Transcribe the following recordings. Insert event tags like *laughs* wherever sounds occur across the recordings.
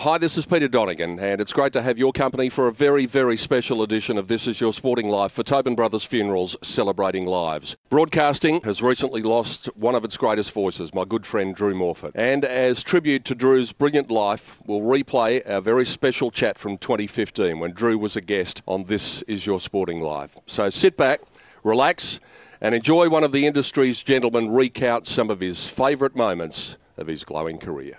Hi, this is Peter Donegan, and it's great to have your company for a very, very special edition of This Is Your Sporting Life for Tobin Brothers Funerals Celebrating Lives. Broadcasting has recently lost one of its greatest voices, my good friend Drew Morphett. And as tribute to Drew's brilliant life, we'll replay our very special chat from 2015 when Drew was a guest on This Is Your Sporting Life. So sit back, relax, and enjoy one of the industry's gentlemen recount some of his favourite moments of his glowing career.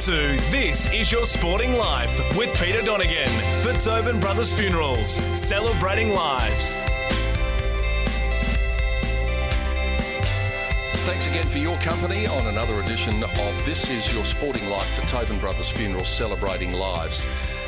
To This Is Your Sporting Life with Peter Donegan for Tobin Brothers Funerals, celebrating lives. Thanks again for your company on another edition of This Is Your Sporting Life for Tobin Brothers Funerals Celebrating Lives.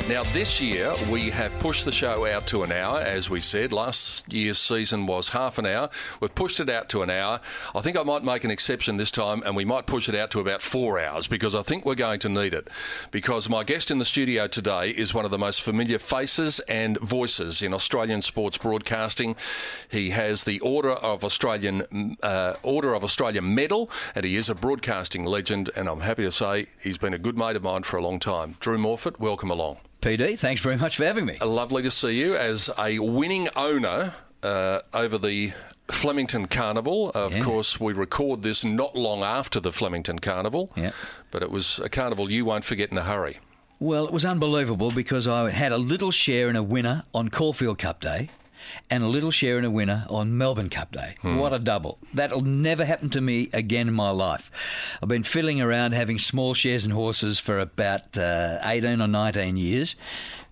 Now, this year we have pushed the show out to an hour, as we said. Last year's season was half an hour. We've pushed it out to an hour. I think I might make an exception this time and we might push it out to about four hours because I think we're going to need it. Because my guest in the studio today is one of the most familiar faces and voices in Australian sports broadcasting. He has the Order of Australian uh, Order of Australia medal and he is a broadcasting legend. And I'm happy to say he's been a good mate of mine for a long time. Drew Morphett, welcome along. PD, thanks very much for having me. Lovely to see you as a winning owner uh, over the Flemington Carnival. Of Yeah. course, we record this not long after the Flemington Carnival, Yeah. but it was a carnival you won't forget in a hurry. Well, it was unbelievable because I had a little share in a winner on Caulfield Cup Day and a little share in a winner on Melbourne Cup Day. What a double. That'll never happen to me again in my life. I've been fiddling around having small shares in horses for about uh, 18 or 19 years.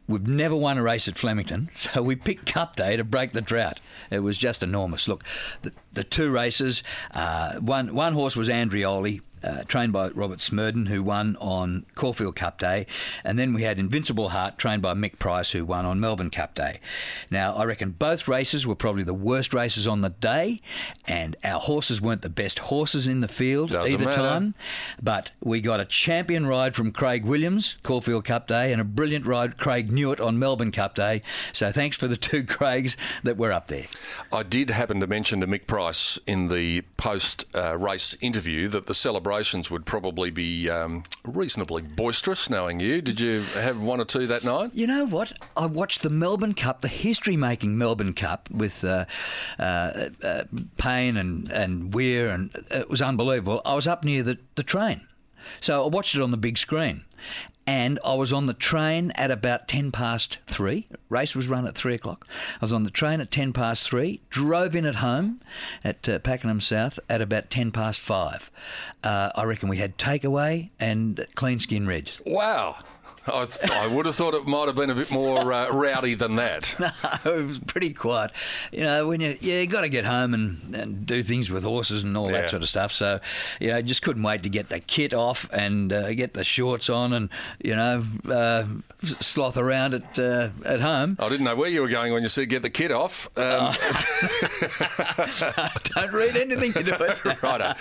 We've never won a race at Flemington, *laughs* so we picked Cup Day to break the drought. It was just enormous. Look, the, the two races, uh, one, one horse was Andrioli, uh, trained by Robert Smerdon, who won on Caulfield Cup Day, and then we had Invincible Heart, trained by Mick Price, who won on Melbourne Cup Day. Now, I reckon both races were probably the worst races on the day, and our horses weren't the best horses in the field Doesn't either matter. time. But we got a champion ride from Craig Williams, Caulfield Cup Day, and a brilliant ride, Craig Newitt, on Melbourne Cup Day. So thanks for the two *laughs* Craigs that were up there. I did happen to mention to Mick Price in the post uh, race interview that the celebrations would probably be um, reasonably boisterous, knowing you. Did you have one or two that night? You know what? I watched the Melbourne Cup, the history-making Melbourne Cup with uh, uh, uh, Payne and and Weir, and it was unbelievable. I was up near the, the train, so I watched it on the big screen, and I was on the train at about ten past three. Race was run at three o'clock. I was on the train at ten past three. Drove in at home at uh, Pakenham South at about ten past five. Uh, I reckon we had takeaway and clean skin reds. Wow. I, I would have thought it might have been a bit more uh, rowdy than that. *laughs* No, it was pretty quiet. You know, when you yeah, you got to get home and, and do things with horses and all Yeah. that sort of stuff. So, you know, just couldn't wait to get the kit off and uh, get the shorts on and you know uh, sloth around at uh, at home. I didn't know where you were going when you said get the kit off. Um, *laughs* *laughs* Don't read anything into it. Righto.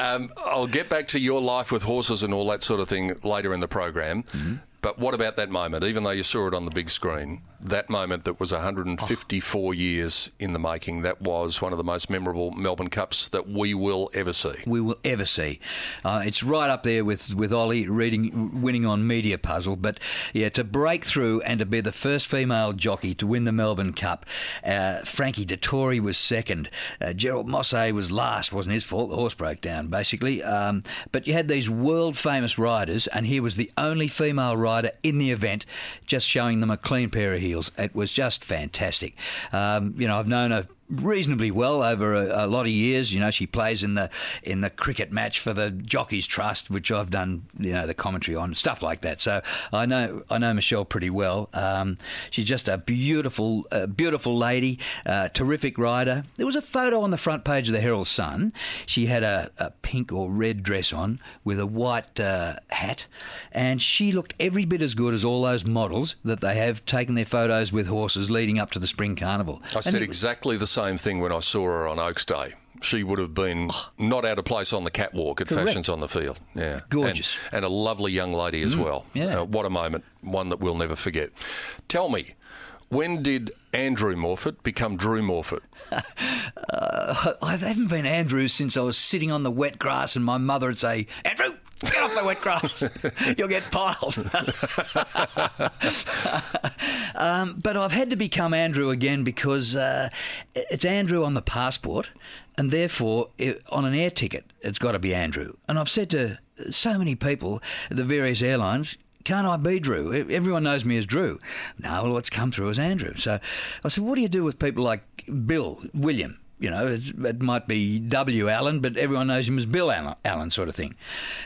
Um, I'll get back to your life with horses and all that sort of thing later in the program. But what about that moment? Even though you saw it on the big screen, that moment that was 154 years in the making. That was one of the most memorable Melbourne Cups that we will ever see. we will ever see. Uh, it's right up there with, with Ollie reading, winning on Media Puzzle. But yeah, to break through and to be the first female jockey to win the Melbourne Cup, uh, Frankie Dettori was second. Uh, Gerald Mosse was last. wasn't his fault. The horse broke down basically. Um, but you had these world famous riders, and here was the only female rider in the event, just showing them a clean pair of heels. It was just fantastic. Um, you know, I've known her reasonably well over a, a, lot of years. You know, she plays in the in the cricket match for the Jockeys Trust, which I've done you know the commentary on stuff like that. So I know I know Michelle pretty well. Um, she's just a beautiful uh, beautiful lady, uh, terrific rider. There was a photo on the front page of the Herald Sun. She had a, a pink or red dress on with a white uh, hat, and she looked every bit as good as all those models that they have taken their photos with horses leading up to the Spring Carnival. I said exactly the same thing when I saw her on Oaks Day. She would have been ah. not out of place on the catwalk at Correct. Fashions on the Field. Yeah, Gorgeous. and, and a lovely young lady as mm, well. yeah. Uh, what a moment, one that we'll never forget. Tell me, when did Andrew Morphett become Drew Morphett? *laughs* Uh, I haven't been Andrew since I was sitting on the wet grass and my mother would say, Andrew, get off the wet grass. You'll get piles. *laughs* um, but I've had to become Andrew again because uh, it's Andrew on the passport and therefore it, on an air ticket, it's got to be Andrew. And I've said to so many people at the various airlines, can't I be Drew? Everyone knows me as Drew. No, well, it's come through as Andrew. So I said, what do you do with people like Bill, William? You know, it, might be W. Allen, but everyone knows him as Bill Allen, Allen sort of thing.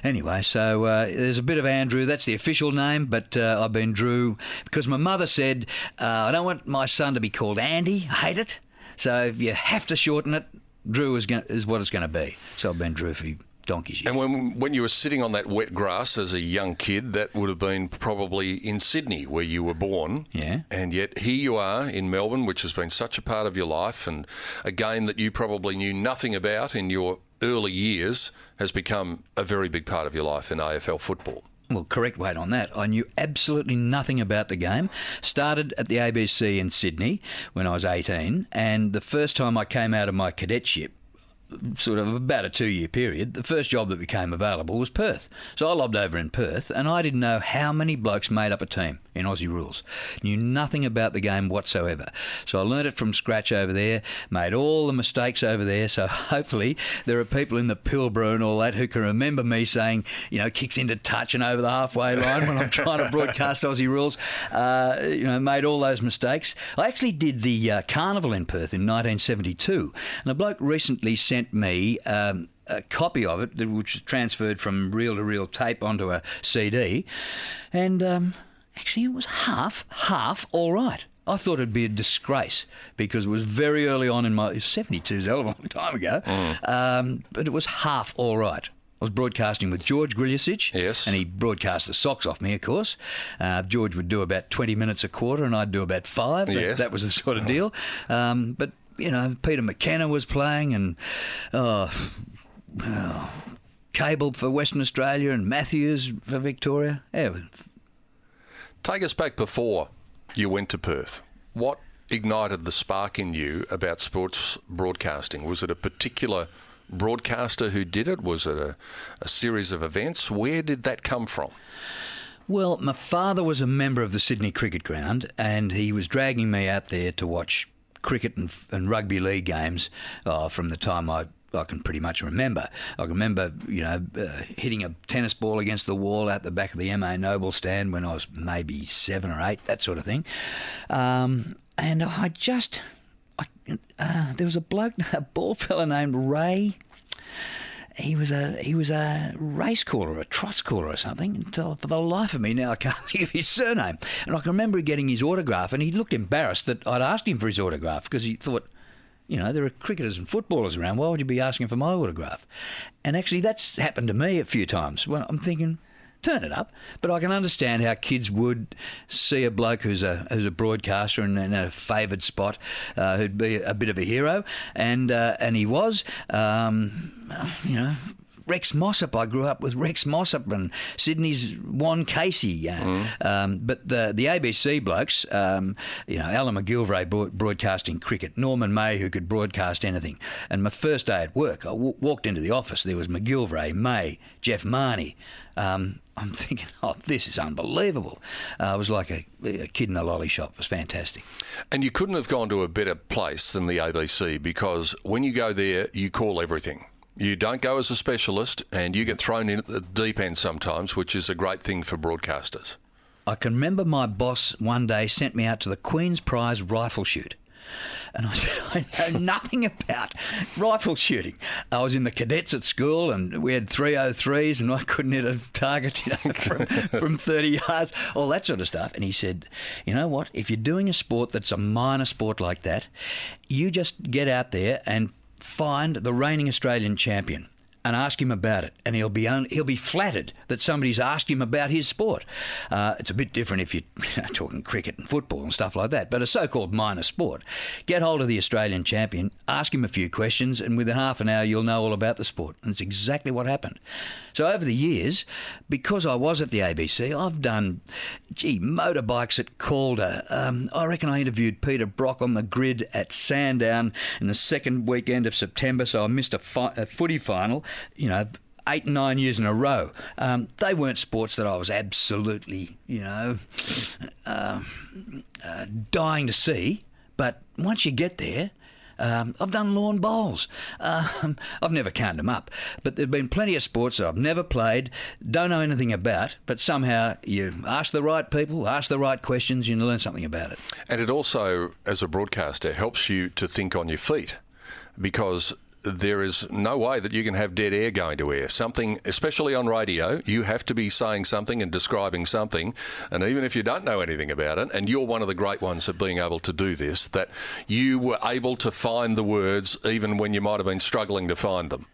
Anyway, so uh, there's a bit of Andrew. That's the official name, but uh, I've been Drew because my mother said, uh, I don't want my son to be called Andy. I hate it. So if you have to shorten it, Drew is, going is what it's going to be. So I've been Drew for donkey's years. And when when you were sitting on that wet grass as a young kid, that would have been probably in Sydney where you were born. Yeah. And yet here you are in Melbourne, which has been such a part of your life, and a game that you probably knew nothing about in your early years has become a very big part of your life in AFL football. Well, correct weight on that. I knew absolutely nothing about the game. Started at the ABC in Sydney when I was 18, and the first time I came out of my cadetship, sort of about a two year period, the first job that became available was Perth. So I lobbed over in Perth, and I didn't know how many blokes made up a team in Aussie rules. Knew nothing about the game whatsoever. So I learnt it from scratch over there, made all the mistakes over there. So *laughs* hopefully there are people in the Pilbara and all that who can remember me saying, you know, kicks into touch and over the halfway line when I'm trying to *laughs* broadcast Aussie rules. Uh, you know, made all those mistakes. I actually did the uh, carnival in Perth in 1972, and a bloke recently sent me. Um, a copy of it, which was transferred from reel to reel tape onto a CD, and um, actually it was half, half all right. I thought it'd be a disgrace because it was very early on in my 72 is a a long time ago, um, but it was half all right. I was broadcasting with George Grljusich. Yes. And he broadcast the socks off me, of course. Uh, George would do about 20 minutes a quarter, and I'd do about five. That- Yes. That was the sort of *laughs* deal. Um, but, you know, Peter McKenna was playing, and oh, oh, Cable for Western Australia, and Matthews for Victoria. Yeah, Take us back before you went to Perth. What ignited the spark in you about sports broadcasting? Was it a particular broadcaster who did it? Was it a, a series of events? Where did that come from? Well, my father was a member of the Sydney Cricket Ground, and he was dragging me out there to watch cricket and, and rugby league games uh, from the time I. I can pretty much remember. I can remember, you know, uh, hitting a tennis ball against the wall out the back of the MA Noble stand when I was maybe seven or eight, that sort of thing. Um, and I just, I, uh, there was a bloke, *laughs* a ball fella named Ray he was a he was a race caller, a trot caller or something. Until for the life of me now I can't *laughs* think of his surname. And I can remember getting his autograph, and he looked embarrassed that I'd asked him for his autograph because he thought, you know, there are cricketers and footballers around. Why would you be asking for my autograph? And actually, that's happened to me a few times. When I'm thinking. Turn it up, but I can understand how kids would see a bloke who's a who's a broadcaster and in a favoured spot, uh, who'd be a bit of a hero, and uh, and he was, um, you know, Rex Mossop. I grew up with Rex Mossop and Sydney's Ron Casey. Uh, Mm. um, but the, the ABC blokes, um, you know, Alan McGilvray broad- broadcasting cricket, Norman May, who could broadcast anything. And my first day at work, I w- walked into the office. There was McGilvray, May, Jeff Marnie. Um, I'm *laughs* thinking, oh, this is unbelievable. Uh, it was like a, a kid in a lolly shop. It was fantastic. And you couldn't have gone to a better place than the ABC because when you go there, you call everything. You don't go as a specialist and you get thrown in at the deep end sometimes, which is a great thing for broadcasters. I can remember my boss one day sent me out to the Queen's Prize rifle shoot. And I *laughs* said, I know nothing about rifle shooting. I was in the cadets at school and we had 303s and I couldn't hit a target you know, *laughs* from, from 30 yards, all that sort of stuff. And he said, You know what? If you're doing a sport that's a minor sport like that, you just get out there and find the reigning Australian champion and ask him about it, and he'll be un- he'll be flattered that somebody's asked him about his sport. Uh, it's a bit different if you're you *laughs* know, talking cricket and football and stuff like that, but a so-called minor sport. Get hold of the Australian champion, ask him a few questions, and within half an hour you'll know all about the sport. And it's exactly what happened. So over the years, because I was at the ABC, I've done, gee, motorbikes at Calder. Um, I reckon I interviewed Peter Brock on the grid at Sandown in the second weekend of September, so I missed a, fi- a footy final. You know, eight, nine years in a row. Um, they weren't sports that I was absolutely, you know, uh, uh, dying to see. But once you get there, um, I've done lawn bowls. Um, *laughs* I've never counted them up, but there've been plenty of sports that I've never played, don't know anything about, but somehow you ask the right people, ask the right questions, you learn something about it. And it also, as a broadcaster, helps you to think on your feet because there is no way that you can have dead air going to air. Something, especially on radio, you have to be saying something and describing something. And even if you don't know anything about it, and you're one of the great ones of being able to do this, that you were able to find the words even when you might have been struggling to find them.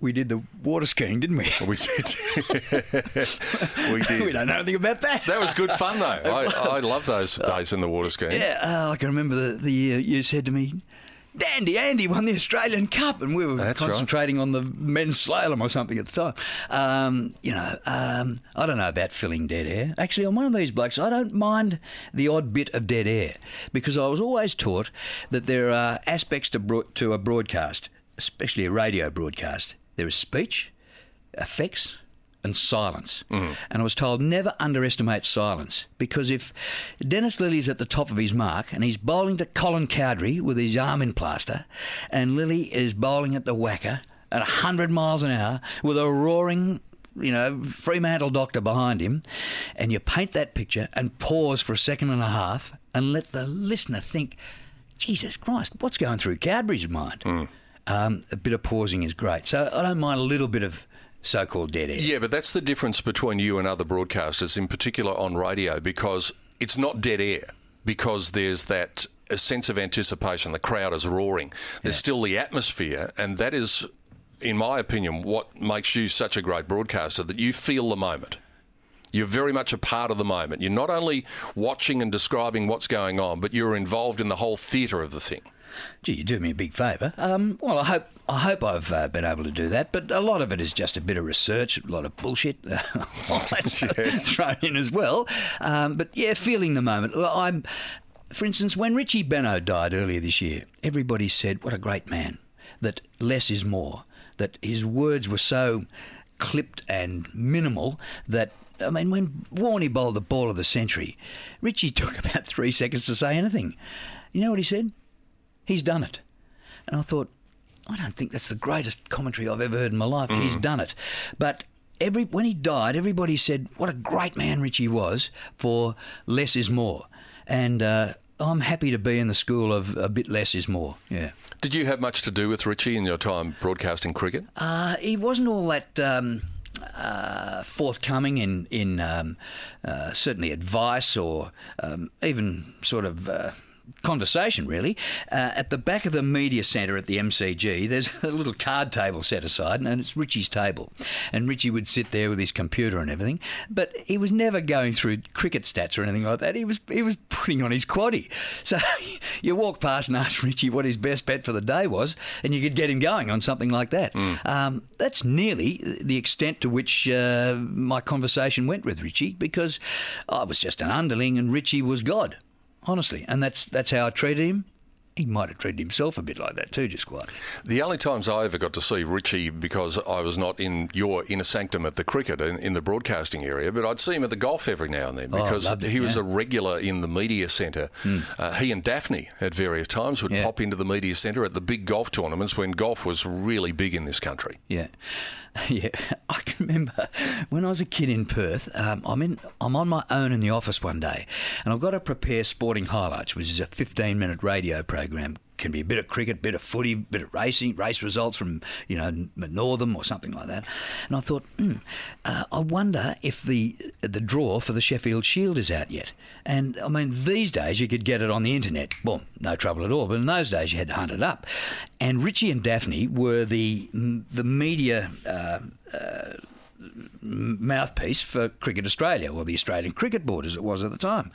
We did the water skiing, didn't we? We did. *laughs* we did. we don't know anything about that. That was good fun, though. I, I love those days in the water skiing. Yeah, uh, I can remember the, the year you said to me, Dandy Andy won the Australian Cup, and we were That's right. concentrating on the men's slalom or something at the time. Um, you know, um, I don't know about filling dead air. Actually, I'm one of these blokes. I don't mind the odd bit of dead air because I was always taught that there are aspects to bro- to a broadcast, especially a radio broadcast. There is speech, effects, and silence. And I was told never underestimate silence because if Dennis Lillee's at the top of his mark and he's bowling to Colin Cowdrey with his arm in plaster, and Lillee is bowling at the whacker at 100 miles an hour with a roaring you know, Fremantle doctor behind him, and you paint that picture and pause for a second and a half and let the listener think, Jesus Christ, what's going through Cowdrey's mind? Um, a bit of pausing is great. So I don't mind a little bit of so called dead air. Yeah, but that's the difference between you and other broadcasters, in particular on radio, because it's not dead air, because there's that a sense of anticipation. The crowd is roaring. There's still the atmosphere, and that is, in my opinion, what makes you such a great broadcaster, that you feel the moment. You're very much a part of the moment. You're not only watching and describing what's going on, but you're involved in the whole theatre of the thing. Gee, you do me a big favour. Um, well, I hope I hope I've uh, been able to do that, but a lot of it is just a bit of research, a lot of bullshit. *laughs* All that's thrown in as well. Um, but yeah, feeling the moment. I'm, for instance, when Richie Benaud died earlier this year, everybody said, "What a great man." That less is more. That his words were so clipped and minimal that. I mean, when Warney bowled the ball of the century, Richie *laughs* took about three seconds to say anything. You know what he said? He's done it. And I thought, I don't think that's the greatest commentary I've ever heard in my life. He's done it. But every when he died, everybody said, what a great man Richie was for less is more. And uh, I'm happy to be in the school of a bit less is more. Yeah. Did you have much to do with Richie in your time broadcasting cricket? Uh, he wasn't all that um, uh, forthcoming in in um, uh, certainly advice or um, even sort of uh, conversation, really. Uh, at the back of the media centre at the MCG, there's *laughs* a little card table set aside, and it's Richie's table. And Richie would sit there with his computer and everything, but he was never going through cricket stats or anything like that. He was he was putting on his quaddy. *laughs* So *laughs* you walk past and ask Richie what his best bet for the day was, and you could get him going on something like that. Um, that's nearly the extent to which uh, my conversation went with Richie, because I was just an underling and Richie was God honestly. And that's that's how I treated him. He might have treated himself a bit like that too, just quite. The only times I ever got to see Richie because I was not in your inner sanctum at the cricket in, in the broadcasting area, but I'd see him at the golf every now and then Oh, because it, he was yeah. A regular in the media centre. Uh, he and Daphne at various times would Yeah. pop into the media centre at the big golf tournaments when golf was really big in this country. Yeah, *laughs* yeah. I can remember when I was a kid in Perth. Um, I'm in. I'm on my own in the office one day, and I've got to prepare sporting highlights, which is a 15-minute radio program. Can be a bit of cricket, bit of footy, bit of racing, race results from you know Northam or something like that. And I thought, hmm, uh, I wonder if the the draw for the Sheffield Shield is out yet. And I mean, these days you could get it on the internet. Boom, no trouble at all. But in those days you had to hunt it up. And Richie and Daphne were the the media. Uh, mouthpiece for Cricket Australia, or the Australian Cricket Board as it was at the time.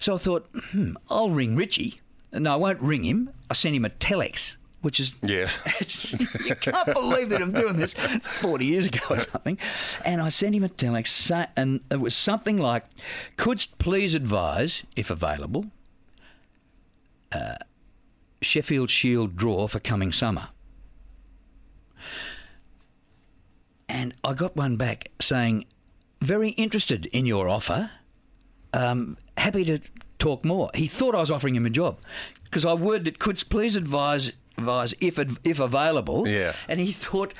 So I thought, hmm, I'll ring Richie. No, I won't ring him. I sent him a telex, which is Yes. *laughs* you can't believe that I'm doing this. It's 40 years ago or something. And I sent him a telex, and it was something like, "Couldst please advise, if available, uh, Sheffield Shield draw for coming summer." And I got one back saying, "Very interested in your offer. Um, happy to talk more." He thought I was offering him a job because I worded it, "Couldst please advise." Advise if if available, Yeah. and he thought,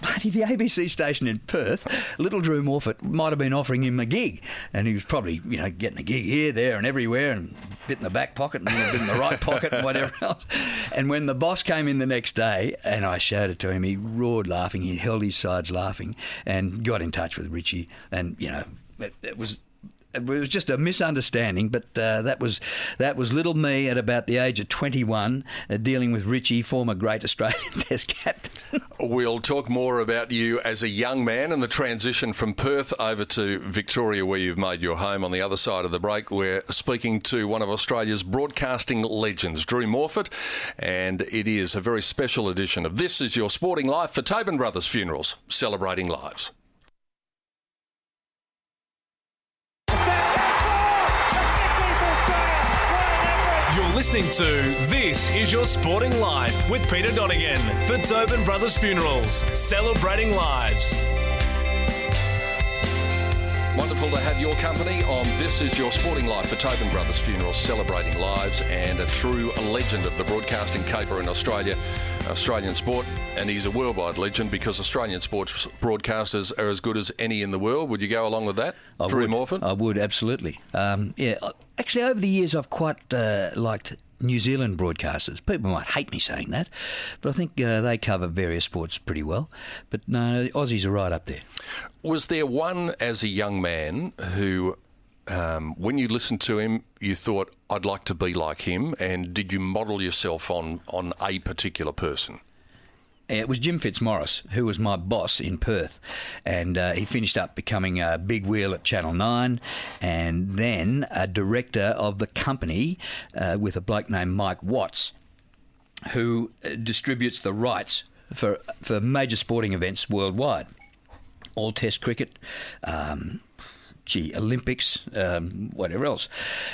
bloody the ABC station in Perth, Little Drew Morphett might have been offering him a gig, and he was probably you know getting a gig here, there, and everywhere, and a bit in the back pocket and a bit in the right pocket and whatever *laughs* else. And when the boss came in the next day, and I showed it to him, he roared laughing. He held his sides laughing, and got in touch with Richie, and you know it, it was it was just a misunderstanding, but uh, that was that was little me at about the age of 21, uh, dealing with Richie, former great Australian *laughs* Test captain. We'll talk more about you as a young man and the transition from Perth over to Victoria, where you've made your home. On the other side of the break, we're speaking to one of Australia's broadcasting legends, Drew Morphett, and it is a very special edition of This Is Your Sporting Life for Tobin Brothers Funerals, celebrating lives. Listening to This Is Your Sporting Life with Peter Donegan for Tobin Brothers Funerals, celebrating lives. Wonderful to have your company on This Is Your Sporting Life for Tobin Brothers Funerals, celebrating lives and a true legend of the broadcasting caper in Australia, Australian sport. And he's a worldwide legend because Australian sports broadcasters are as good as any in the world. Would you go along with that, I Drew would. Morphett? I would absolutely. Um, yeah, actually, over the years, I've quite uh, liked New Zealand broadcasters. People might hate me saying that, but I think uh, they cover various sports pretty well. But no, Aussies are right up there. Was there one as a young man who, um, when you listened to him, you thought, I'd like to be like him? And did you model yourself on, on a particular person? It was Jim Fitzmaurice, who was my boss in Perth, and uh, he finished up becoming a big wheel at Channel 9 and then a director of the company uh, with a bloke named Mike Watts, who uh, distributes the rights for, for major sporting events worldwide. All Test cricket, um, gee, Olympics, um, whatever else.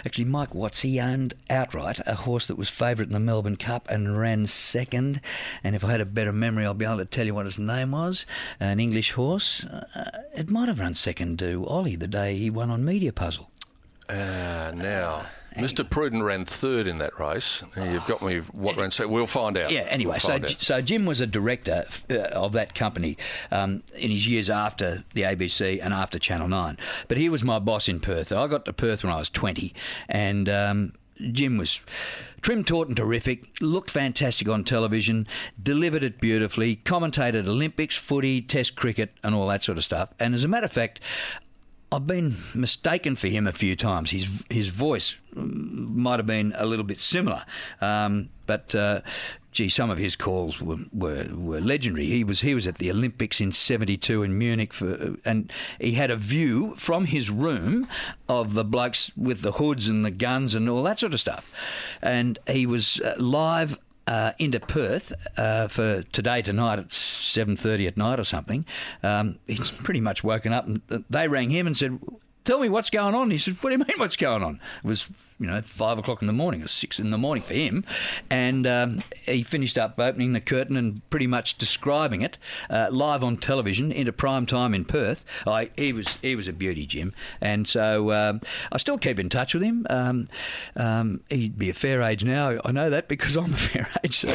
Actually, Mike Watts, he owned outright a horse that was favourite in the Melbourne Cup and ran second. And if I had a better memory, I'll be able to tell you what his name was. An English horse. Uh, it might have run second to Ollie the day he won on Media Puzzle. Uh, now, Mr. Prudent ran third in that race. You've got me what ran second. We'll find out. Yeah. Anyway, We'll so out. so Jim was a director uh, of that company um, in his years after the ABC and after Channel Nine. But he was my boss in Perth. I got to Perth when I was twenty, and. Um, Jim was trim, taut, and terrific. Looked fantastic on television. Delivered it beautifully. Commentated Olympics, footy, Test cricket, and all that sort of stuff. And as a matter of fact, I've been mistaken for him a few times. His his voice mm, might have been a little bit similar, um, but uh, gee, some of his calls were, were, were legendary. He was he was at the Olympics in '72 in Munich, for, and he had a view from his room of the blokes with the hoods and the guns and all that sort of stuff, and he was uh, live uh, into Perth uh, for today tonight at seven thirty at night or something. Um, he's pretty much woken up, and they rang him and said, "Tell me what's going on." He said, "What do you mean, what's going on?" It was you know five o'clock in the morning or six in the morning for him, and um, he finished up opening the curtain and pretty much describing it uh, live on television into prime time in Perth. I, he was he was a beauty, Jim, and so um, I still keep in touch with him. Um, um, he'd be a fair age now. I know that because I'm a fair age. So.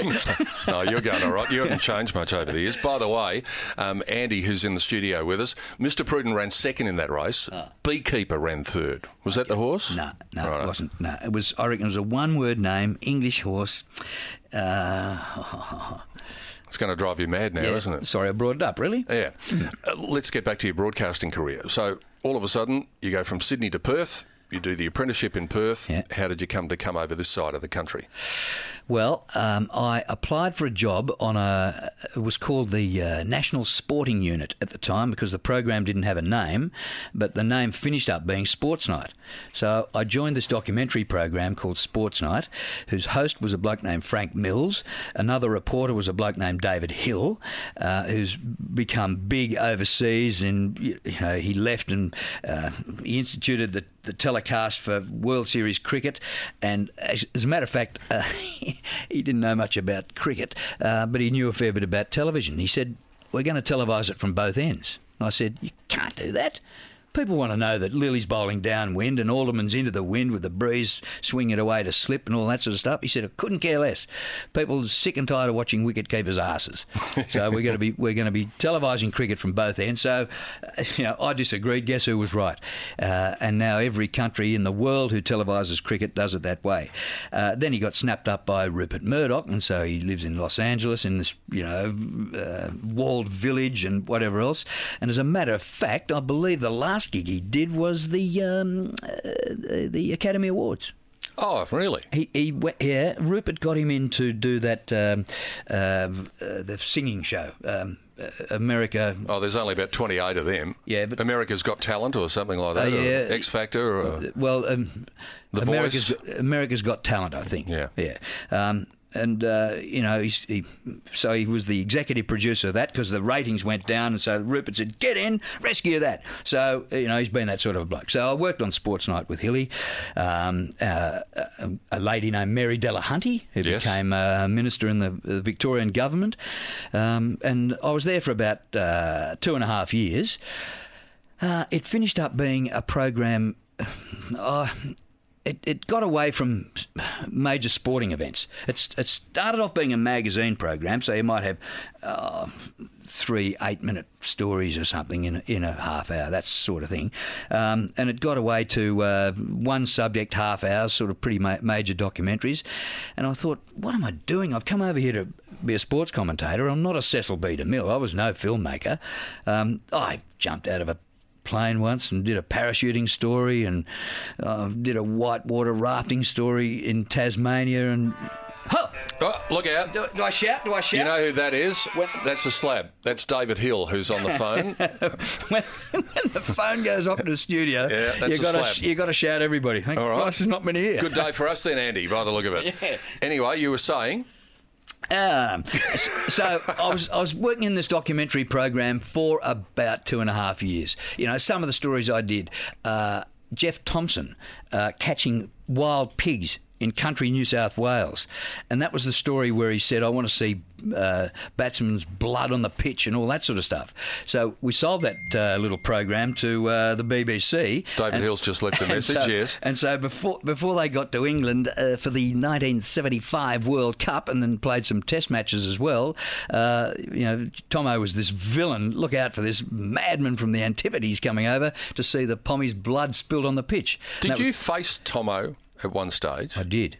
*laughs* no, you're going all right. You haven't changed much over the years. By the way, um, Andy, who's in the studio with us, Mr. Prudent ran second in that race. Beekeeper ran third. Was that the horse? No, no, Righto. it wasn't. No, it was. I reckon it was a one-word name, English horse. Uh, *laughs* It's going to drive you mad now, yeah, isn't it? Sorry, I brought it up. Really? Yeah. Uh, let's get back to your broadcasting career. So, all of a sudden, you go from Sydney to Perth. You do the apprenticeship in Perth. Yeah. How did you come to come over this side of the country? Well, um, I applied for a job on a. It was called the uh, National Sporting Unit at the time because the program didn't have a name, but the name finished up being Sports Night. So I joined this documentary program called Sports Night, whose host was a bloke named Frank Mills. Another reporter was a bloke named David Hill, uh, who's become big overseas. And you know, he left and uh, he instituted the the telecast for World Series cricket. And as, as a matter of fact, uh, *laughs* he didn't know much about cricket, uh, but he knew a fair bit about television. He said, We're going to televise it from both ends. And I said, You can't do that. People want to know that Lillee's bowling downwind and Alderman's into the wind with the breeze swinging it away to slip and all that sort of stuff. He said, I couldn't care less. People are sick and tired of watching wicket keepers' asses. *laughs* so we're going to be we're going to be televising cricket from both ends. So, you know, I disagreed. Guess who was right? Uh, and now every country in the world who televises cricket does it that way. Uh, then he got snapped up by Rupert Murdoch, and so he lives in Los Angeles in this, you know, uh, walled village and whatever else. And as a matter of fact, I believe the last gig he did was the um, uh, the Academy Awards. Oh, really? He, he went, yeah. Rupert got him in to do that um, um, uh, the singing show. Um, uh, America. Oh, there's only about 28 of them. Yeah, but- America's Got Talent or something like that. Uh, yeah. X Factor. Or, Well, um, The America's Voice? got, America's Got Talent, I think. Yeah. yeah. Um, and uh, you know, he's, he so he was the executive producer of that because the ratings went down, and so Rupert said, "Get in, rescue that." So you know, he's been that sort of a bloke. So I worked on Sports Night with Hilly, um, uh, a, a lady named Mary Delahunty who Yes. became a minister in the, the Victorian government, um, and I was there for about uh, two and a half years. Uh, it finished up being a program. Uh, it, it got away from major sporting events. It's, it started off being a magazine program, so you might have uh, three eight minute stories or something in, in a half hour, that sort of thing. Um, and it got away to uh, one subject, half hours, sort of pretty ma- major documentaries. And I thought, what am I doing? I've come over here to be a sports commentator. I'm not a Cecil B. DeMille. I was no filmmaker. Um, I jumped out of a plane once and did a parachuting story and uh, did a whitewater rafting story in Tasmania and. Huh! oh, look out. Do, do I shout? Do I shout? You know who that is? That's a slab. That's David Hill, who's on the *laughs* phone. when, when the phone goes off in the studio, Yeah, that's you a got to you got to shout everybody. Thank All right. Christ there's not many here. Good day for us then, Andy, by the look of it. *laughs* Yeah. Anyway, you were saying. Um, so I was I was working in this documentary program for about two and a half years. You know, some of the stories I did. Uh, Jeff Thomson uh, catching wild pigs in country New South Wales, and that was the story where he said, "I want to see uh, batsmen's blood on the pitch and all that sort of stuff." So we sold that uh, little program to uh, the BBC. David and- Hill's just left a *laughs* message, so- yes. and so before before they got to England uh, for the 1975 World Cup and then played some Test matches as well, uh, you know, Tomo was this villain. Look out for this madman from the Antipodes coming over to see the Pommy's blood spilled on the pitch. Did you was- face Tomo at one stage? I did.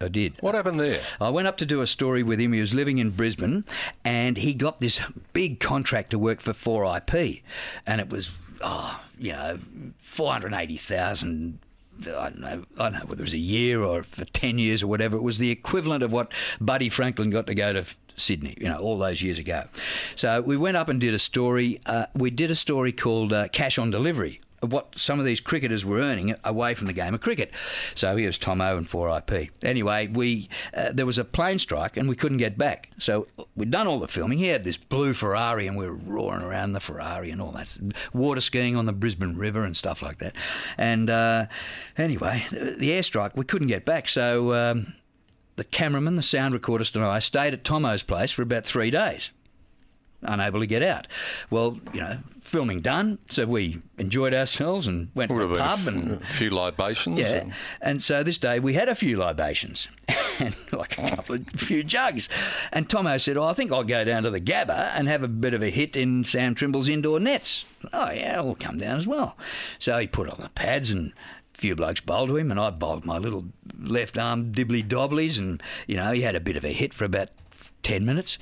I, did. What happened there? I went up to do a story with him. He was living in Brisbane, and he got this big contract to work for 4IP, and it was oh, you know, 480,000 I don't know. I don't know whether it was a year or for ten years or whatever. It was the equivalent of what Buddy Franklin got to go to Sydney, you know, all those years ago. So we went up and did a story. Uh, we did a story called uh, Cash on Delivery what some of these cricketers were earning away from the game of cricket. So here's Tom Owen 4IP. Anyway, we uh, there was a plane strike and we couldn't get back. So we'd done all the filming. He had this blue Ferrari and we were roaring around the Ferrari and all that. Water skiing on the Brisbane River and stuff like that. And uh, anyway, the, the airstrike, we couldn't get back. So um, the cameraman, the sound recordist, and I stayed at Tomo's place for about three days unable to get out. Well, you know, filming done, so we enjoyed ourselves and went to the pub a and f- few libations. yeah, and- and so this day we had a few libations *laughs* and like a couple of few jugs. And Tomo said, "Oh, I think I'll go down to the Gabba and have a bit of a hit in Sam Trimble's indoor nets." Oh yeah, I'll come down as well. So he put on the pads and. a Few blokes bowled to him, and I bowled my little left arm dibbly dobblies, and you know he had a bit of a hit for about ten minutes,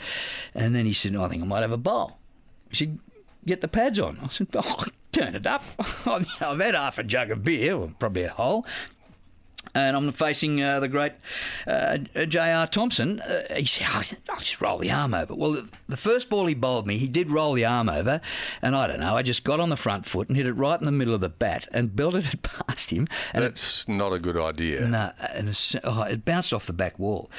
and then he said, "I think I might have a bowl." He said, "Get the pads on." I said, "Oh, *laughs* turn it up." *laughs* I've had half a jug of beer, or probably a whole, and I'm facing uh, the great uh, J.R. Thomson. Uh, he said, oh, I'll just roll the arm over. Well, the, first ball he bowled me, he did roll the arm over, and I don't know, I just got on the front foot and hit it right in the middle of the bat and belted it *laughs* past him. And it, That's not a good idea. no, and oh, it bounced off the back wall.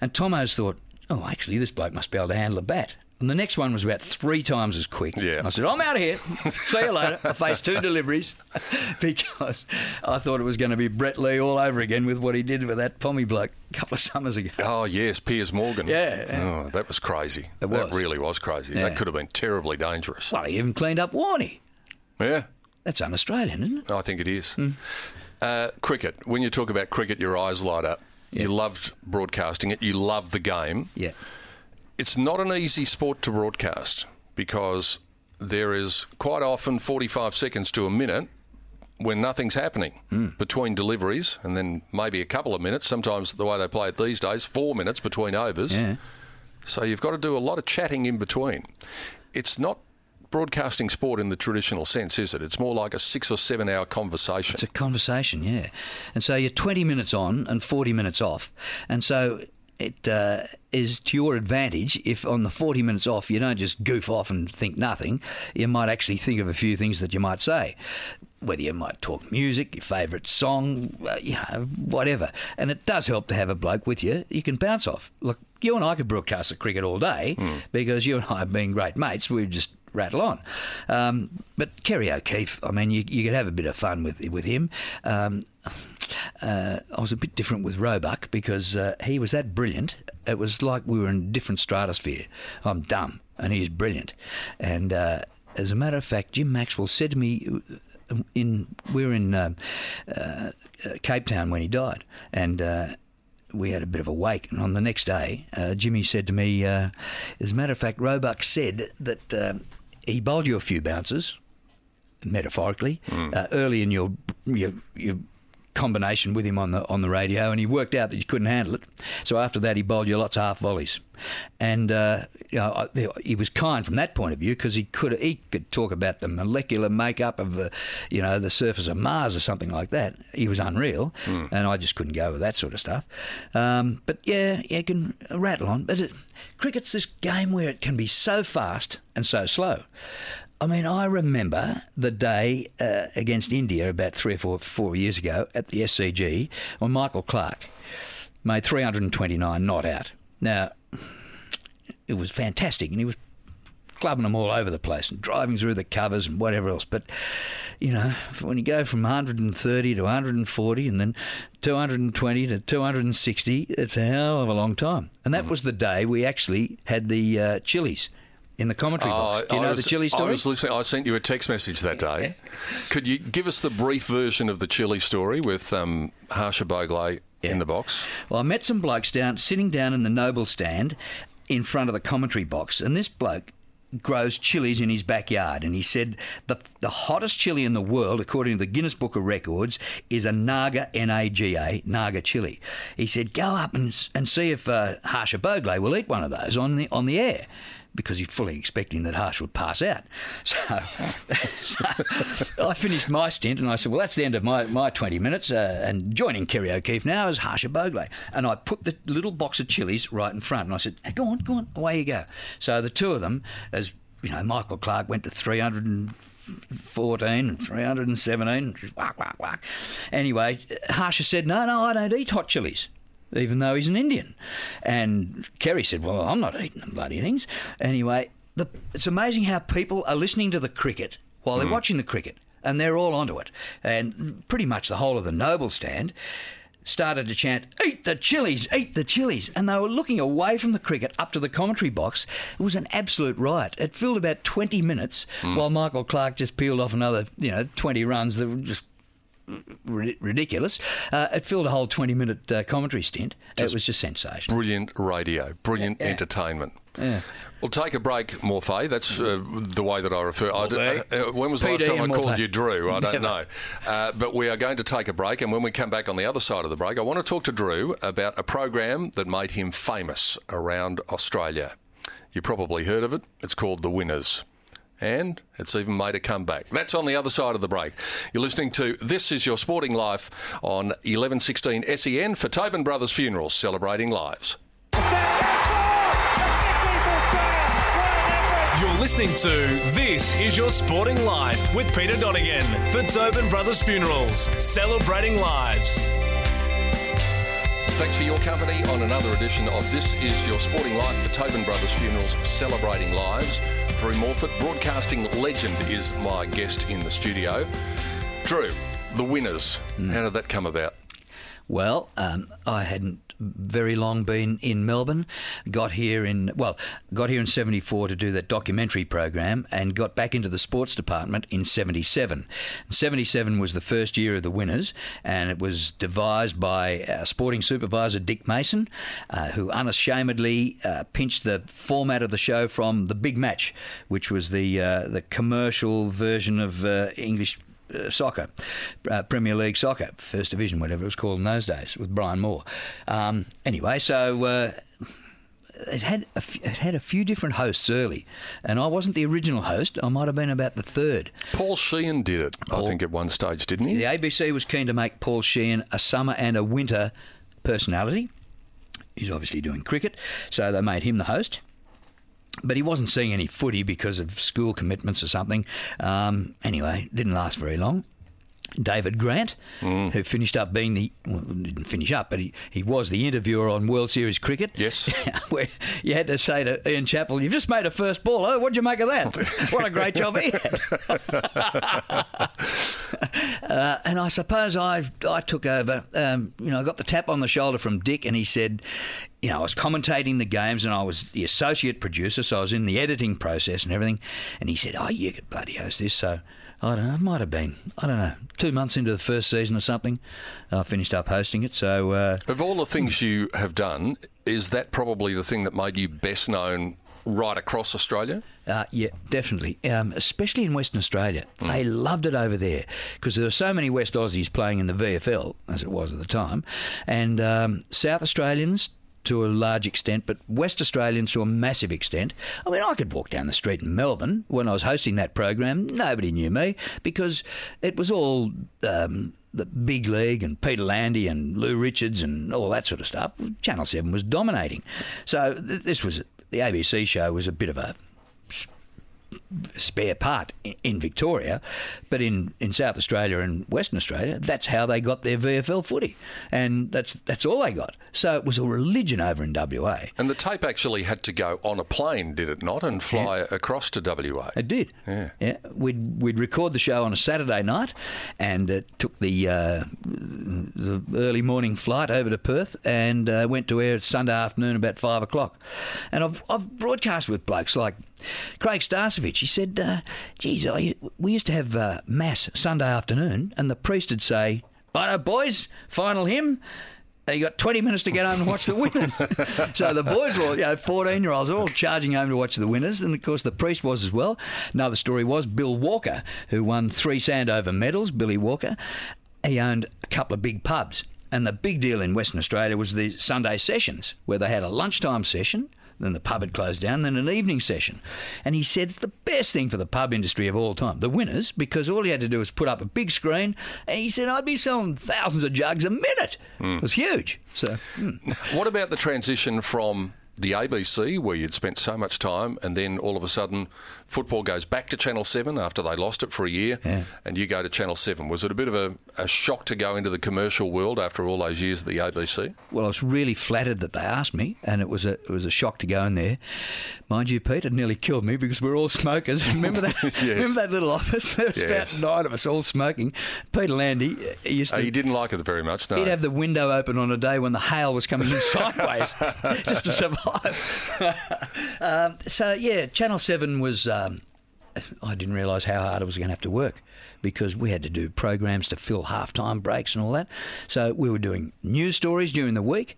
And Tomo's thought, oh, actually, this bloke must be able to handle a bat. And the next one was about three times as quick. Yeah. I said, I'm out of here. See you later. I faced two deliveries *laughs* because I thought it was going to be Brett Lee all over again with what he did with that Pommy bloke a couple of summers ago. Oh yes, Piers Morgan. Yeah. Oh, that was crazy. It That really was crazy. Yeah. That could have been terribly dangerous. Well, he even cleaned up Warney. Yeah, That's un-Australian, isn't it? I think it is. Hmm. Uh, cricket. When you talk about cricket, your eyes light up. You loved broadcasting it. You love the game. Yeah. It's not an easy sport to broadcast because there is quite often 45 seconds to a minute when nothing's happening Hmm. between deliveries and then maybe a couple of minutes. Sometimes the way they play it these days, four minutes between overs. Yeah. So you've got to do a lot of chatting in between. It's not broadcasting sport in the traditional sense, is it? It's more like a six or seven hour conversation. It's a conversation, yeah. And so you're 20 minutes on and 40 minutes off. And so it uh, is to your advantage if on the 40 minutes off you don't just goof off and think nothing. You might actually think of a few things that you might say. Whether you might talk music, your favourite song, uh, you know, whatever. And it does help to have a bloke with you you can bounce off. Look, you and I could broadcast the cricket all day because you and I, being great mates, we just rattle on. Um, but Kerry O'Keeffe, I mean, you, you could have a bit of fun with with him. Um, uh, I was a bit different with Roebuck because uh, he was that brilliant. It was like we were in a different stratosphere. I'm dumb, and he's brilliant. And uh, as a matter of fact, Jim Maxwell said to me, uh, in we were in uh, uh, uh, Cape Town when he died, and. We had a bit of a wake, and on the next day, uh, Jimmy said to me, uh, as a matter of fact, Roebuck said that uh, he bowled you a few bounces, metaphorically, uh, early in your, your your combination with him on the on the radio, and he worked out that you couldn't handle it. So after that, he bowled you lots of half volleys, and uh, you know I- he was kind from that point of view because he could he could talk about the molecular makeup of the you know the surface of Mars or something like that. He was unreal, and I just couldn't go with that sort of stuff. Um, but yeah, you can rattle on. But it, cricket's this game where it can be so fast and so slow. I mean, I remember the day uh, against India about three or four, four years ago at the SCG when Michael Clarke made 329 not out. Now, it was fantastic, and he was clubbing them all over the place and driving through the covers and whatever else. But, you know, when you go from 130 to 140 and then 220 to 260, it's a hell of a long time. And that was the day we actually had the uh, chilies in the commentary box. Do you I know was, the chili story? I was listening. I sent you a text message that day. Could you give us the brief version of the chili story with um, Harsha Bhogle in the box? Well, I met some blokes down sitting down in the Noble stand in front of the commentary box, and this bloke grows chilies in his backyard, and he said the the hottest chili in the world, according to the Guinness Book of Records, is a Naga N A G A Naga chili. He said go up and and see if uh, Harsha Bhogle will eat one of those on the on the air. Because he's fully expecting that Harsh would pass out. *laughs* So, so I finished my stint and I said, well, that's the end of my, my 20 minutes. Uh, and joining Kerry O'Keeffe now is Harsha Bhogle. And I put the little box of chilies right in front and I said, hey, go on, go on, away you go. So the two of them, as you know, Michael Clarke went to 300 and 14, 317, whack, whack, whack. Anyway, Harsha said, no, no, I don't eat hot chilies even though he's an Indian. And Kerry said, Well, I'm not eating them bloody things. Anyway, the, it's amazing how people are listening to the cricket while they're hmm. watching the cricket, and they're all onto it. And pretty much the whole of the Noble stand started to chant, Eat the chilies, eat the chilies. And they were looking away from the cricket up to the commentary box. It was an absolute riot. It filled about 20 minutes hmm. while Michael Clarke just peeled off another, you know, 20 runs that were just ridiculous. Uh, it filled a whole 20 minute uh, commentary stint. it was just sensational. Brilliant radio, brilliant entertainment. We'll take a break, Morphe. That's uh, the way that I refer. I d- Morphe. uh, when was the last time I and called you Drew? I don't Never. know. Uh, but we are going to take a break, and when we come back on the other side of the break, I want to talk to Drew about a program that made him famous around Australia. You probably heard of it. It's called The Winners. And it's even made a comeback. That's on the other side of the break. You're listening to This Is Your Sporting Life on 1116 SEN for Tobin Brothers Funerals, celebrating lives. You're listening to This Is Your Sporting Life with Peter Donegan for Tobin Brothers Funerals, celebrating lives. Thanks for your company on another edition of This Is Your Sporting Life for Tobin Brothers Funerals Celebrating Lives. Drew Morphett, broadcasting legend, is my guest in the studio. Drew, the winners, how did that come about? Well, um, I hadn't very long been in Melbourne. Got here in well, got here in '74 to do that documentary program, and got back into the sports department in '77. '77 was the first year of the winners, and it was devised by our sporting supervisor Dick Mason, uh, who unashamedly uh, pinched the format of the show from the Big Match, which was the uh, the commercial version of uh, English uh, soccer, uh, Premier League soccer, First Division, whatever it was called in those days, with Brian Moore. Um, anyway, so. Uh, it had a f- it had a few different hosts early, and I wasn't the original host. I might have been about the third. Paul Sheehan did it, I think, at one stage, didn't he? The ABC was keen to make Paul Sheehan a summer and a winter personality. He's obviously doing cricket, so they made him the host. But he wasn't seeing any footy because of school commitments or something. Um, anyway, didn't last very long. David Grant, who finished up being the well, didn't finish up, but he, he was the interviewer on World Series cricket. Yes. *laughs* where you had to say to Ian Chappell, "You've just made a first ball. Oh, what'd you make of that? *laughs* what a great job he had." *laughs* Uh, and I suppose I I took over. Um, you know, I got the tap on the shoulder from Dick, and he said, you know, I was commentating the games, and I was the associate producer, so I was in the editing process and everything. And he said, "Oh, you could bloody host this." So I don't know. It might have been I don't know two months into the first season or something. I finished up hosting it. So uh, Of all the things you have done, is that probably the thing that made you best known right across Australia? Uh, yeah, definitely. Um, especially in Western Australia. They loved it over there because there were so many West Aussies playing in the VFL, as it was at the time, and um, South Australians to a large extent, but West Australians to a massive extent. I mean, I could walk down the street in Melbourne when I was hosting that program. Nobody knew me because it was all. Um, the big league and Peter Landy and Lou Richards and all that sort of stuff. Channel Seven was dominating, so th- this was the ABC show was a bit of a spare part in Victoria, but in, in South Australia and Western Australia, that's how they got their VFL footy, and that's that's all they got. So it was a religion over in WA. And the tape actually had to go on a plane, did it not, and fly across to WA? It did. Yeah. Yeah. We'd we'd record the show on a Saturday night, and it took the uh, the early morning flight over to Perth, and uh, went to air at Sunday afternoon about five o'clock. And I've I've broadcast with blokes like Craig Starcevich. He said, uh, "Geez, I, we used to have uh, mass Sunday afternoon, and the priest would say." Righto, boys, final hymn. You got 20 minutes to get home and watch the winners. *laughs* so the boys were, you know, 14 year olds, all charging home to watch the winners. And of course, the priest was as well. Another story was Bill Walker, who won three Sandover medals, Billy Walker. He owned a couple of big pubs. And the big deal in Western Australia was the Sunday sessions, where they had a lunchtime session. Then the pub had closed down, then an evening session. And he said it's the best thing for the pub industry of all time, the winners, because all he had to do was put up a big screen. And he said, I'd be selling thousands of jugs a minute. It was huge. So, mm. *laughs* What about the transition from the ABC, where you'd spent so much time, and then all of a sudden football goes back to Channel 7 after they lost it for a year, Yeah. and you go to Channel 7. Was it a bit of a, a shock to go into the commercial world after all those years at the ABC? Well, I was really flattered that they asked me, and it was a it was a shock to go in there. Mind you, Pete, it nearly killed me because we were all smokers. *laughs* Remember that? Remember that little office? *laughs* There was Yes. about nine of us all smoking. Peter Landy, he used Uh, to. you didn't like it very much, no. He'd have the window open on a day when the hail was coming in *laughs* sideways, just to survive. um, so yeah, Channel Seven was. Um, I didn't realise how hard I was going to have to work because we had to do programs to fill half-time breaks and all that. So we were doing news stories during the week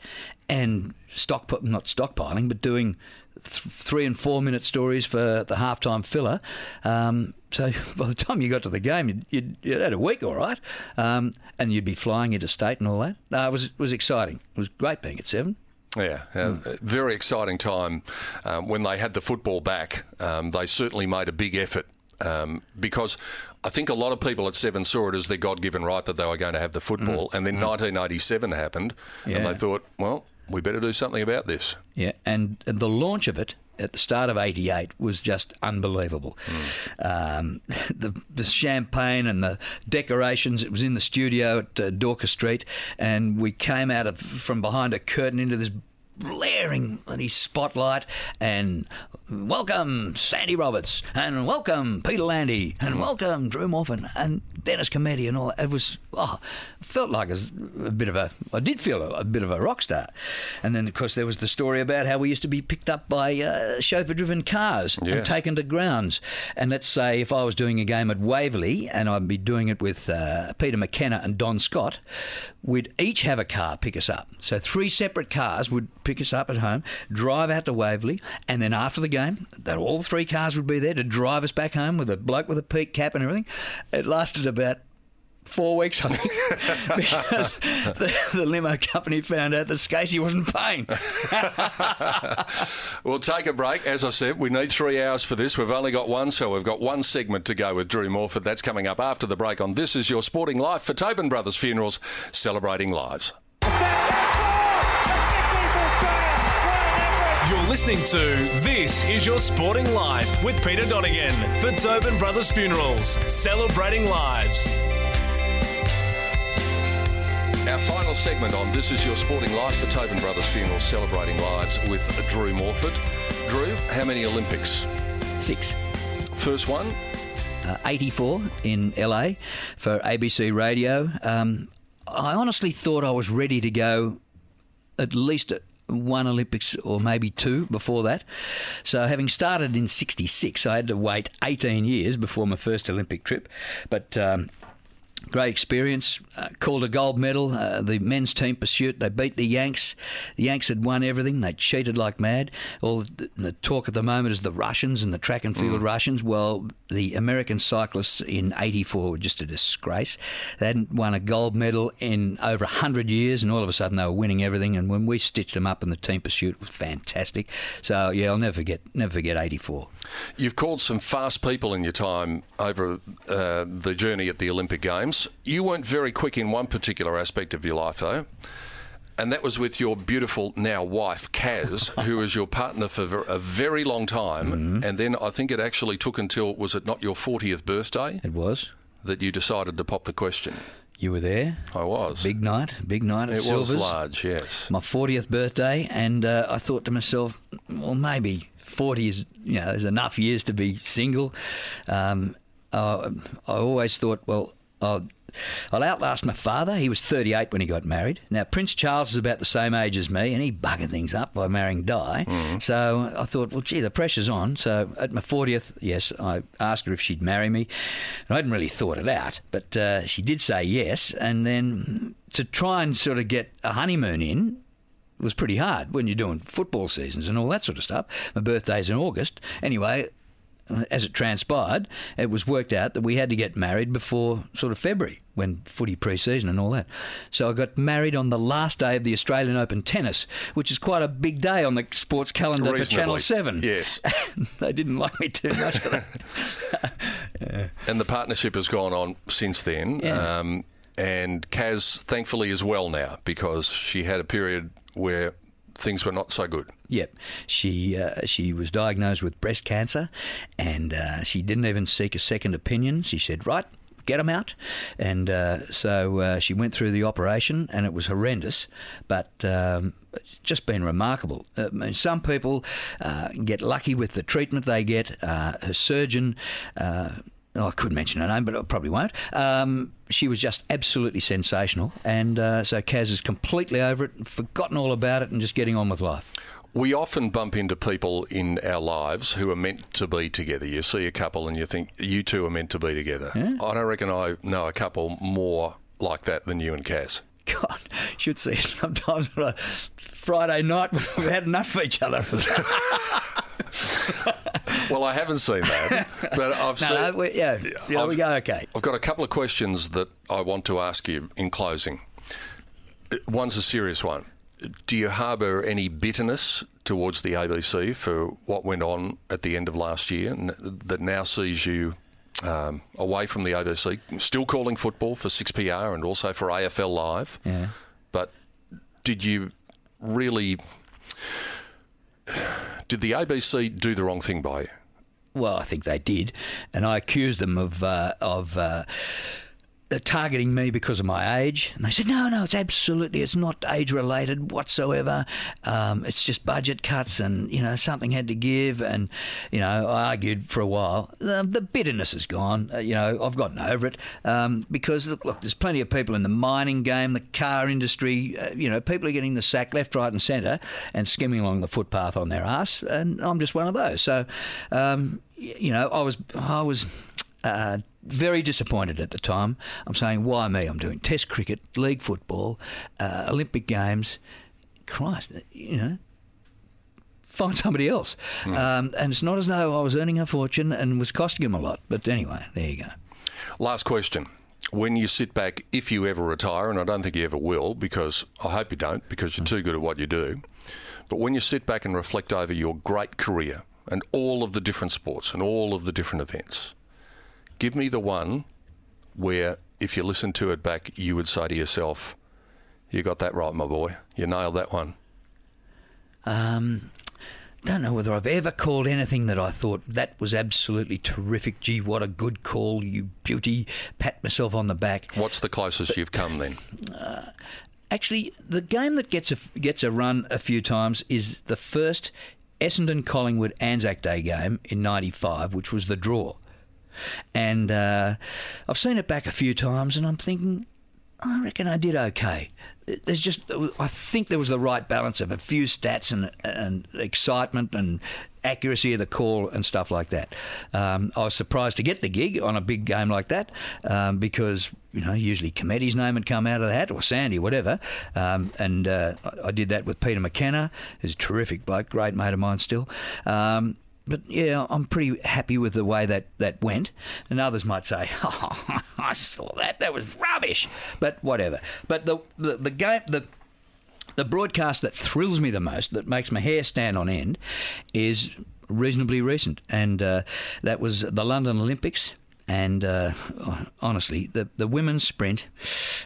and stock not stockpiling, but doing th- three and four minute stories for the half-time filler. Um, so *laughs* by the time you got to the game, you'd, you'd, you'd had a week, all right, um, and you'd be flying interstate and all that. No, it was it was exciting. It was great being at Seven. Yeah, uh, very exciting time um, when they had the football back. Um, they certainly made a big effort. Um, because I think a lot of people at Seven saw it as their God-given right that they were going to have the football, and then 1987 happened, and they thought, well, we better do something about this. Yeah, and the launch of it at the start of '88 was just unbelievable. Um, the, the champagne and the decorations. It was in the studio at uh, Street, and we came out of from behind a curtain into this blaring bloody spotlight and welcome Sandy Roberts and welcome Peter Landy and welcome Drew Morphett and Dennis Cometti and all that. It was oh, felt like a, a bit of a I did feel a, a bit of a rock star. And then of course there was the story about how we used to be picked up by uh, chauffeur-driven cars and taken to grounds. And let's say if I was doing a game at Waverley and I'd be doing it with uh, Peter McKenna and Don Scott, we'd each have a car pick us up. So three separate cars would pick us up at home, drive out to Waverley, and then after the game, that all three cars would be there to drive us back home with a bloke with a peak cap and everything. It lasted about four weeks, I think, *laughs* because the, the limo company found out that Scasey wasn't paying. *laughs* We'll take a break. As I said, we need three hours for this. We've only got one, so we've got one segment to go with Drew Morphett. That's coming up after the break on This Is Your Sporting Life for Tobin Brothers Funerals, celebrating lives. You're listening to This Is Your Sporting Life with Peter Donegan for Tobin Brothers Funerals, celebrating lives. Our final segment on This Is Your Sporting Life for Tobin Brothers Funerals, celebrating lives with Drew Morphett. Drew, how many Olympics? Six. First one, uh, 84 in LA for ABC Radio. Um, I honestly thought I was ready to go at least at one Olympics or maybe two before that. So, having started in 66, I had to wait 18 years before my first Olympic trip. But um, Great experience. Uh, called a gold medal. Uh, the men's team pursuit. They beat the Yanks. The Yanks had won everything. They cheated like mad. All the, the talk at the moment is the Russians and the track and field Russians. Well, the American cyclists in '84 were just a disgrace. They hadn't won a gold medal in over hundred years, and all of a sudden they were winning everything. And when we stitched them up in the team pursuit, it was fantastic. So yeah, I'll never forget. Never forget '84. You've called some fast people in your time over uh, the journey at the Olympic Games. You weren't very quick in one particular aspect of your life, though. And that was with your beautiful now wife, Kaz, *laughs* who was your partner for a very long time. And then I think it actually took until, was it not your 40th birthday, It was. that you decided to pop the question? You were there. I was. Big night. Big night at it Silvers. was large, yes. my 40th birthday, and uh, I thought to myself, well, maybe 40 is, you know, is enough years to be single. Um, uh, I always thought, well, I'll, I'll outlast my father. He was 38 when he got married. Now, Prince Charles is about the same age as me, and he buggered things up by marrying Di. So I thought, well, gee, the pressure's on. So at my 40th, yes, I asked her if she'd marry me. And I hadn't really thought it out, but uh, she did say yes. And then to try and sort of get a honeymoon in, was pretty hard when you're doing football seasons and all that sort of stuff. My birthday's in August. Anyway, as it transpired, it was worked out that we had to get married before sort of February when footy pre-season and all that. So I got married on the last day of the Australian Open tennis, which is quite a big day on the sports calendar for Channel Reasonably. Seven. Yes. *laughs* they didn't like me too much for that. *laughs* And the partnership has gone on since then. Yeah. Um, and Kaz, thankfully, is well now because she had a period where things were not so good. Yep, she uh, she was diagnosed with breast cancer, and uh, she didn't even seek a second opinion. She said, "Right, get them out," and uh, so uh, she went through the operation, and it was horrendous, but. Um, just been remarkable. Uh, I mean, some people uh, get lucky with the treatment they get. Uh, her surgeon. Oh, I could mention her name, but I probably won't. Um, she was just absolutely sensational, and uh, so Kaz is completely over it, forgotten all about it, and just getting on with life. We often bump into people in our lives who are meant to be together. You see a couple and you think you two are meant to be together. I don't reckon I know a couple more like that than you and Kaz. God, *laughs* should see sometimes on a Friday night when we've had enough of each other. *laughs* *laughs* Well, I haven't seen that, *laughs* but I've no, seen. no, we, yeah, yeah, we I've- go okay. I've got a couple of questions that I want to ask you in closing. One's a serious one. Do you harbour any bitterness towards the ABC for what went on at the end of last year and that now sees you um, away from the ABC, still calling football for 6PR and also for AFL Live? Yeah. But did you really. Did the ABC do the wrong thing by you? Well, I think they did, and I accused them of uh, of. Uh, uh, targeting me because of my age, and they said, "No, no, it's absolutely, it's not age related whatsoever. Um, it's just budget cuts, and you know something had to give." And you know, I argued for a while. The, the bitterness is gone. Uh, you know, I've gotten over it um, because look, look, there's plenty of people in the mining game, the car industry. Uh, you know, people are getting the sack left, right, and centre, and skimming along the footpath on their ass, and I'm just one of those. So, um, you know, I was, I was uh, very disappointed at the time. I'm saying, why me? I'm doing Test cricket, league football, uh, Olympic Games. Christ, you know, find somebody else. Um, and it's not as though I was earning a fortune and was costing him a lot. But anyway, there you go. Last question. When you sit back, if you ever retire, and I don't think you ever will, because I hope you don't, because you're too good at what you do, but when you sit back and reflect over your great career and all of the different sports and all of the different events, give me the one where, if you listen to it back, you would say to yourself, You got that right, my boy. You nailed that one. Um, don't know whether I've ever called anything that I thought that was absolutely terrific. Gee, what a good call, you beauty. Pat myself on the back. What's the closest you've come then? Actually, the game that gets a gets a run a few times is the first Essendon Collingwood Anzac Day game in '95, which was the draw. And uh, I've seen it back a few times, and I'm thinking, I reckon I did okay. There's just, I think there was the right balance of a few stats and, and excitement and accuracy of the call and stuff like that. Um, I was surprised to get the gig on a big game like that um, because, you know, usually Cometti's name had come out of the hat or Sandy, whatever. Um, and uh, I I did that with Peter McKenna, who's a terrific bloke, great mate of mine still. Um, but yeah, I'm pretty happy with the way that, that went. And others might say, *laughs* "Oh, I saw that. That was rubbish." But whatever. But the the, the game the the broadcast that thrills me the most, that makes my hair stand on end, is reasonably recent, and uh, that was the London Olympics. And uh, honestly, the the women's sprint,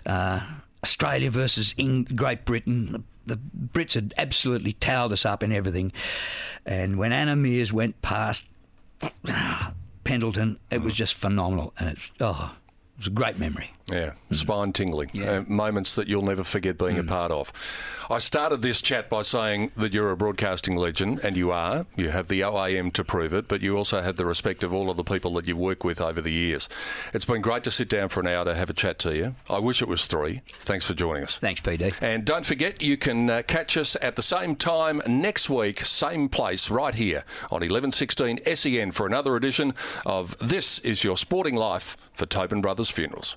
uh, Australia versus Eng- Great Britain. The, Brits had absolutely towed us up in everything, and when Anna Meares went past ah, Pendleton, it was mm. just phenomenal, and it's oh, it was a great memory. Yeah, spine tingling. Uh, moments that you'll never forget being a part of. I started this chat by saying that you're a broadcasting legend, and you are. You have the OAM to prove it, but you also have the respect of all of the people that you work with over the years. It's been great to sit down for an hour to have a chat to you. I wish it was three. Thanks for joining us. Thanks, PD. And don't forget, you can uh, catch us at the same time next week, same place, right here on 1116 SEN for another edition of This Is Your Sporting Life for Tobin Brothers Funerals.